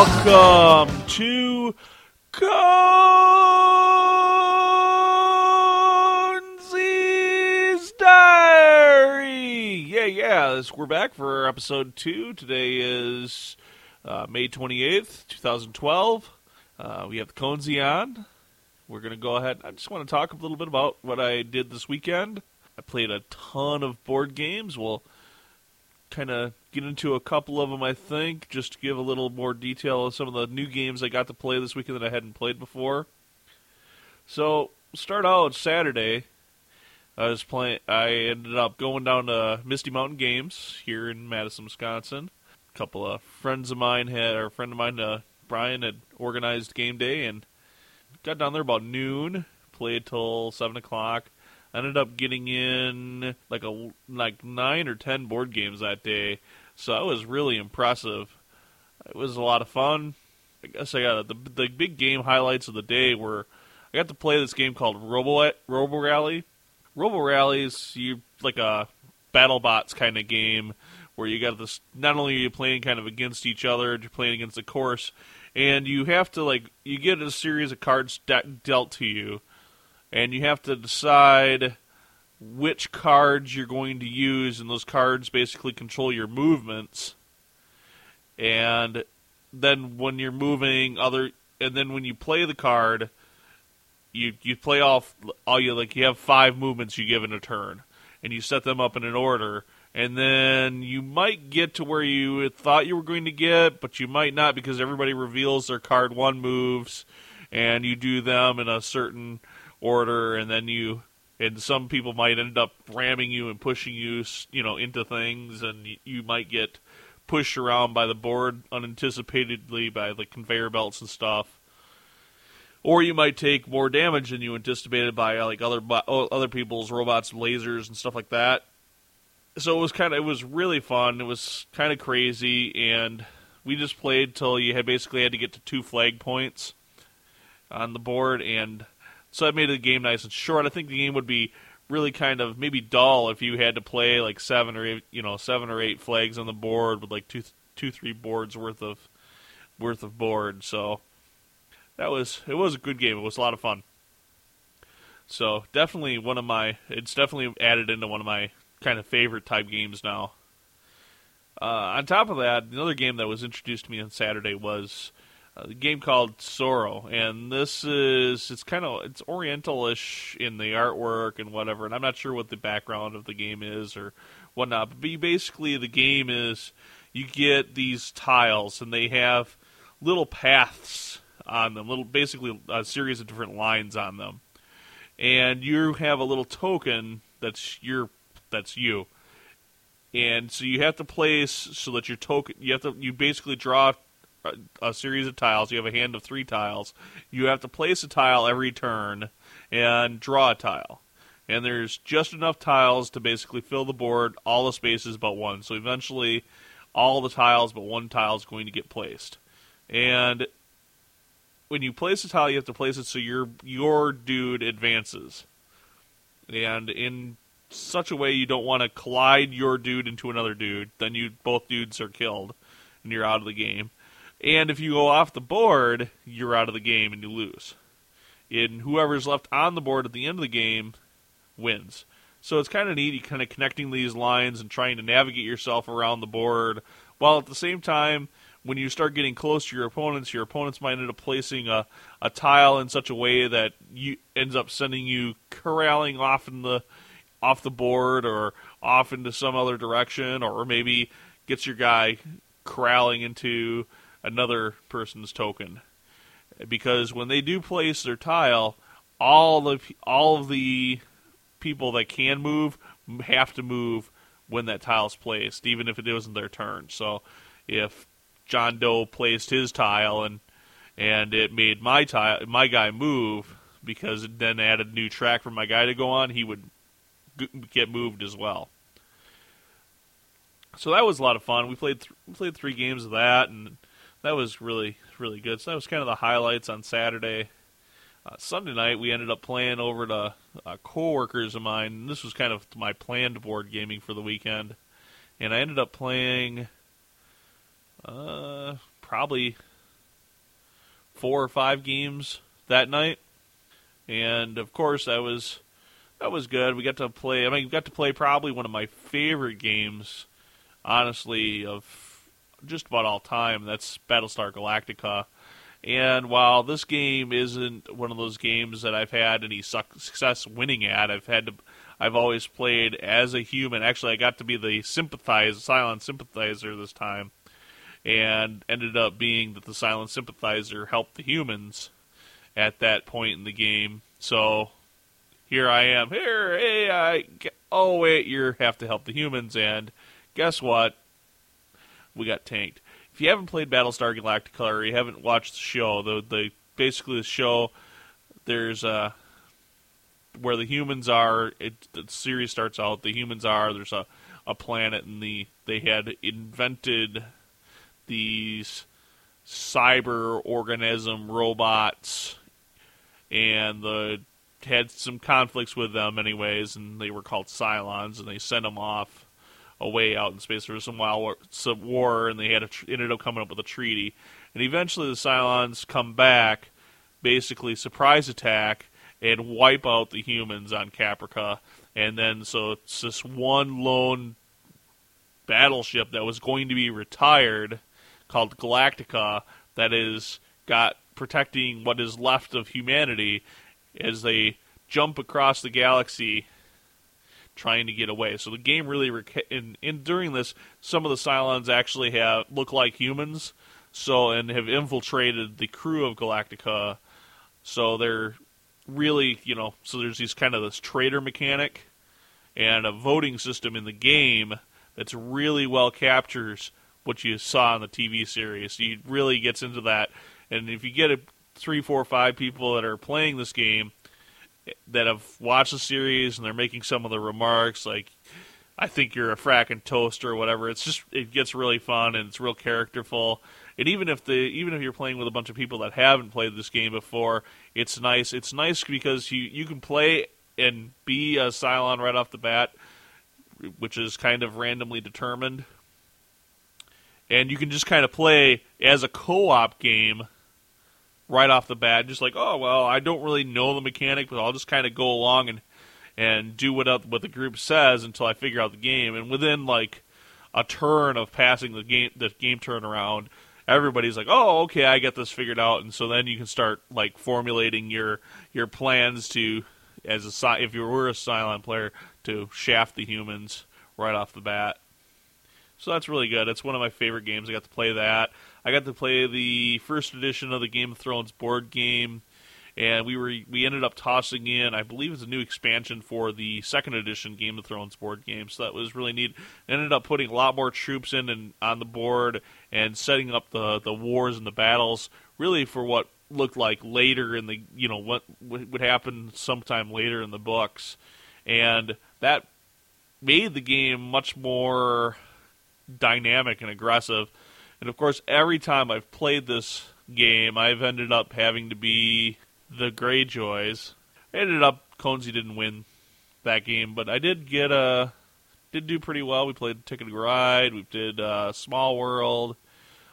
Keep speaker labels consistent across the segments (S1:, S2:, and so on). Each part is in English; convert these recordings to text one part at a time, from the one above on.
S1: Welcome to Conzi's Diary. Yeah, yeah. We're back for episode two. Today is uh, May 28th, 2012. Uh, we have the Conzi on. We're going to go ahead. I just want to talk a little bit about what I did this weekend. I played a ton of board games. We'll kind of get into a couple of them, I think, just to give a little more detail of some of the new games I got to play this weekend that I hadn't played before. So, start out Saturday. I was playing. I ended up going down to Misty Mountain Games here in Madison, Wisconsin. A couple of friends of mine had, or a friend of mine, uh, Brian, had organized game day and got down there about noon. Played till seven o'clock. I ended up getting in like a like nine or ten board games that day, so that was really impressive. It was a lot of fun. I guess I got the the big game highlights of the day were I got to play this game called Robo Robo Rally. Robo Rallies you like a BattleBots kind of game where you got this. Not only are you playing kind of against each other, you're playing against the course, and you have to like you get a series of cards de- dealt to you, and you have to decide which cards you're going to use, and those cards basically control your movements. And then when you're moving other, and then when you play the card, you you play off all you like. You have five movements you give in a turn, and you set them up in an order. And then you might get to where you thought you were going to get, but you might not because everybody reveals their card one moves, and you do them in a certain order, and then you and some people might end up ramming you and pushing you, you know, into things, and you might get pushed around by the board unanticipatedly by the conveyor belts and stuff. Or you might take more damage than you anticipated by like other other people's robots, lasers, and stuff like that. So it was kind of it was really fun. It was kind of crazy, and we just played till you had basically had to get to two flag points on the board, and so that made the game nice and short. I think the game would be really kind of maybe dull if you had to play like seven or eight, you know, seven or eight flags on the board with like two, two, three boards worth of worth of board. So that was it was a good game. It was a lot of fun. So definitely one of my it's definitely added into one of my kind of favorite type games now. Uh, on top of that, another game that was introduced to me on Saturday was a game called Tsuro, and this is it's kind of it's Orientalish in the artwork and whatever. And I'm not sure what the background of the game is or whatnot. But basically, the game is you get these tiles, and they have little paths on them, little basically a series of different lines on them, and you have a little token that's your that's you. And so you have to place so that your token you have to you basically draw a, series of tiles. You have a hand of three tiles. You have to place a tile every turn and draw a tile. And there's just enough tiles to basically fill the board, all the spaces but one. So eventually, all the tiles but one tile is going to get placed. And when you place a tile, you have to place it so your your dude advances. And in such a way you don't want to collide your dude into another dude, then you both dudes are killed and you're out of the game. And if you go off the board, you're out of the game and you lose. And whoever's left on the board at the end of the game wins. So it's kind of neat, you kind of connecting these lines and trying to navigate yourself around the board, while at the same time, when you start getting close to your opponents, your opponents might end up placing a, a tile in such a way that you ends up sending you corralling off in the off the board or off into some other direction, or maybe gets your guy corralling into another person's token. Because when they do place their tile, all the all of the people that can move have to move when that tile's placed, even if it wasn't their turn. So if John Doe placed his tile and and it made my tile my guy move because it then added a new track for my guy to go on. He would get moved as well. So that was a lot of fun. We played th- we played three games of that, and that was really really good. So that was kind of the highlights on Saturday. Uh, Sunday night we ended up playing over to uh, coworkers of mine. This was kind of my planned board gaming for the weekend, and I ended up playing uh, probably four or five games that night, and of course that was that was good. We got to play. I mean, we got to play probably one of my favorite games, honestly, of just about all time. That's Battlestar Galactica. And while this game isn't one of those games that I've had any success winning at, I've had to, I've always played as a human. Actually, I got to be the sympathize, silent sympathizer this time, and ended up being that the silent sympathizer helped the humans at that point in the game. So here I am. Here, hey, I. Oh wait, you have to help the humans, and guess what? We got tanked. If you haven't played Battlestar Galactica or you haven't watched the show, the the basically the show, there's uh where the humans are. It the series starts out. The humans are there's a a planet, and the they had invented these cyber organism robots, and the had some conflicts with them anyways, and they were called Cylons, and they sent them off away out in space. There was some wild war, some war and they had a, ended up coming up with a treaty. And eventually, the Cylons come back, basically surprise attack and wipe out the humans on Caprica. And then, so it's this one lone battleship that was going to be retired called Galactica that is got protecting what is left of humanity as they jump across the galaxy trying to get away. So the game really in, in during this, some of the Cylons actually have look like humans, so and have infiltrated the crew of Galactica. So they're really, you know, so there's these kind of this traitor mechanic and a voting system in the game that's really well captures what you saw in the TV series. He really gets into that, and if you get a three, four, five people that are playing this game that have watched the series and they're making some of the remarks like I think you're a fracking toaster or whatever. It's just it gets really fun and it's real characterful. And even if the even if you're playing with a bunch of people that haven't played this game before, it's nice. It's nice because you you can play and be a Cylon right off the bat, which is kind of randomly determined. And you can just kind of play as a co-op game right off the bat, just like, oh well, I don't really know the mechanic, but I'll just kind of go along and and do what what the group says until I figure out the game. And within like a turn of passing the game the game turn around, everybody's like, oh okay, I get this figured out. And so then you can start like formulating your your plans to as a if you were a Cylon player to shaft the humans right off the bat. So that's really good. It's one of my favorite games. I got to play that. I got to play the first edition of the Game of Thrones board game, and we were we ended up tossing in, I believe, it's a new expansion for the second edition Game of Thrones board game. So that was really neat. Ended up putting a lot more troops in and on the board and setting up the the wars and the battles really for what looked like later in the you know what would happen sometime later in the books, and that made the game much more dynamic and aggressive. And of course, every time I've played this game, I've ended up having to be the Greyjoys. I ended up Conzi didn't win that game, but I did get a did do pretty well. We played Ticket to Ride, we did uh, Small World.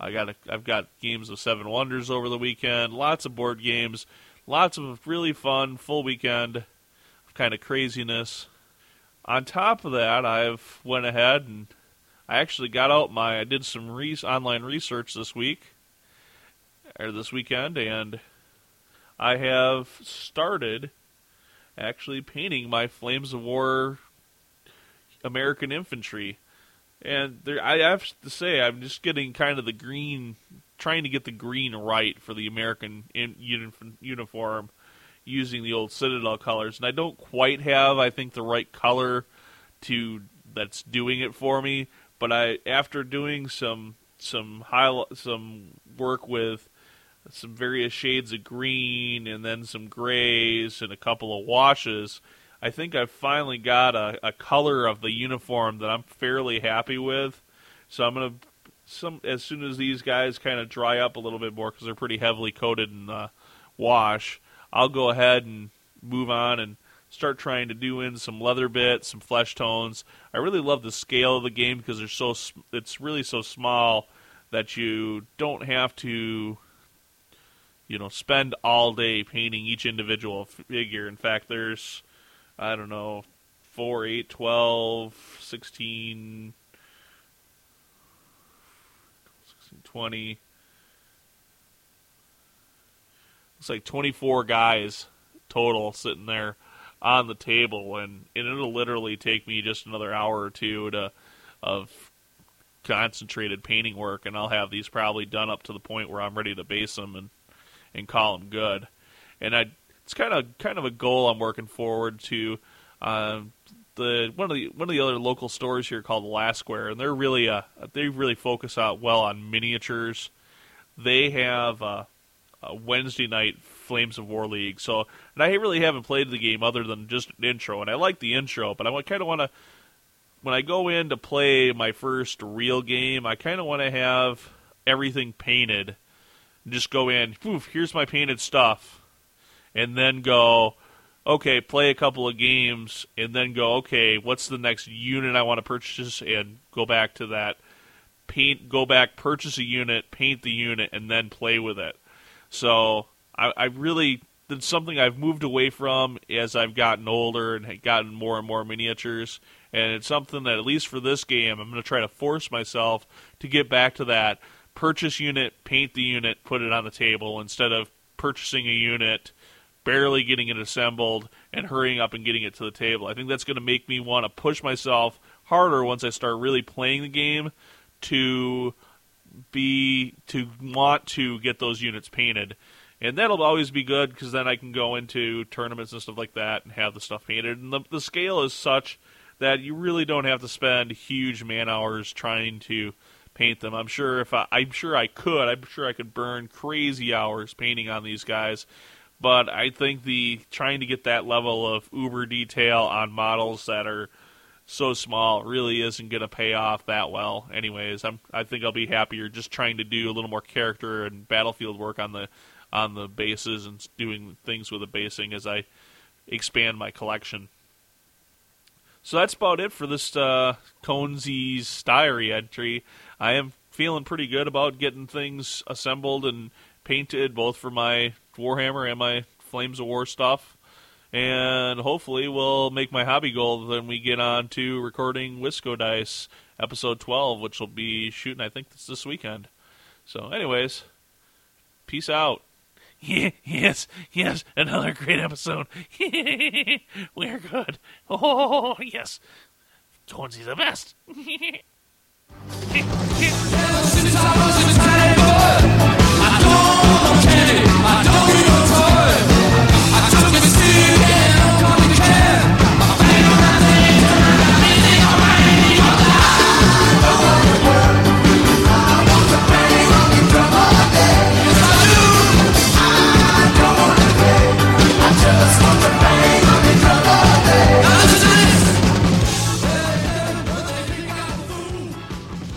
S1: I got a, I've got games of Seven Wonders over the weekend. Lots of board games, lots of really fun full weekend of kind of craziness. On top of that, I've went ahead and I actually got out my I did some re- online research this week or this weekend, and I have started actually painting my Flames of War American infantry. And there, I have to say, I'm just getting kind of the green, trying to get the green right for the American in, uniform using the old Citadel colors. And I don't quite have, I think, the right color to that's doing it for me. But I, after doing some some high some work with some various shades of green and then some grays and a couple of washes. I think I've finally got a, a color of the uniform that I'm fairly happy with. So I'm gonna some as soon as these guys kind of dry up a little bit more because they're pretty heavily coated in uh, wash. I'll go ahead and move on and start trying to do in some leather bits, some flesh tones. I really love the scale of the game because they're so it's really so small that you don't have to you know spend all day painting each individual figure. In fact, there's I don't know 4, 8, 12, 16 20 Looks like 24 guys total sitting there on the table, and, and it'll literally take me just another hour or two to of concentrated painting work, and I'll have these probably done up to the point where I'm ready to base them and and call them good. And I, it's kind of kind of a goal I'm working forward to. Uh, the one of the one of the other local stores here called Last Square, and they're really uh they really focus out well on miniatures. They have a Wednesday night Flames of War League. So, and I really haven't played the game other than just an intro, and I like the intro, but I kind of want to. When I go in to play my first real game, I kind of want to have everything painted. And just go in, poof, here's my painted stuff, and then go, okay, play a couple of games, and then go, okay, what's the next unit I want to purchase, and go back to that. Paint, go back, purchase a unit, paint the unit, and then play with it. So I, I really it's something I've moved away from as I've gotten older and gotten more and more miniatures. And it's something that, at least for this game, I'm going to try to force myself to get back to that. Purchase unit, paint the unit, put it on the table instead of purchasing a unit, barely getting it assembled, and hurrying up and getting it to the table. I think that's going to make me want to push myself harder once I start really playing the game to be to want to get those units painted and that'll always be good because then I can go into tournaments and stuff like that and have the stuff painted. And the, the scale is such that you really don't have to spend huge man hours trying to paint them. I'm sure if I, I'm sure I could, I'm sure I could burn crazy hours painting on these guys. But I think the trying to get that level of uber detail on models that are so small really isn't going to pay off that well. Anyways, I'm I think I'll be happier just trying to do a little more character and battlefield work on the on the bases and doing things with the basing as I expand my collection. So that's about it for this uh, Conzi's diary entry. I am feeling pretty good about getting things assembled and painted, both for my Warhammer and my Flames of War stuff. And hopefully, we'll make my hobby goal when we get on to recording Wisco Dice episode 12, which will be shooting, I think, this, this weekend. So, anyways, peace out. yes, yes, another great episode. We're good. Oh, yes. Tonesy's the best.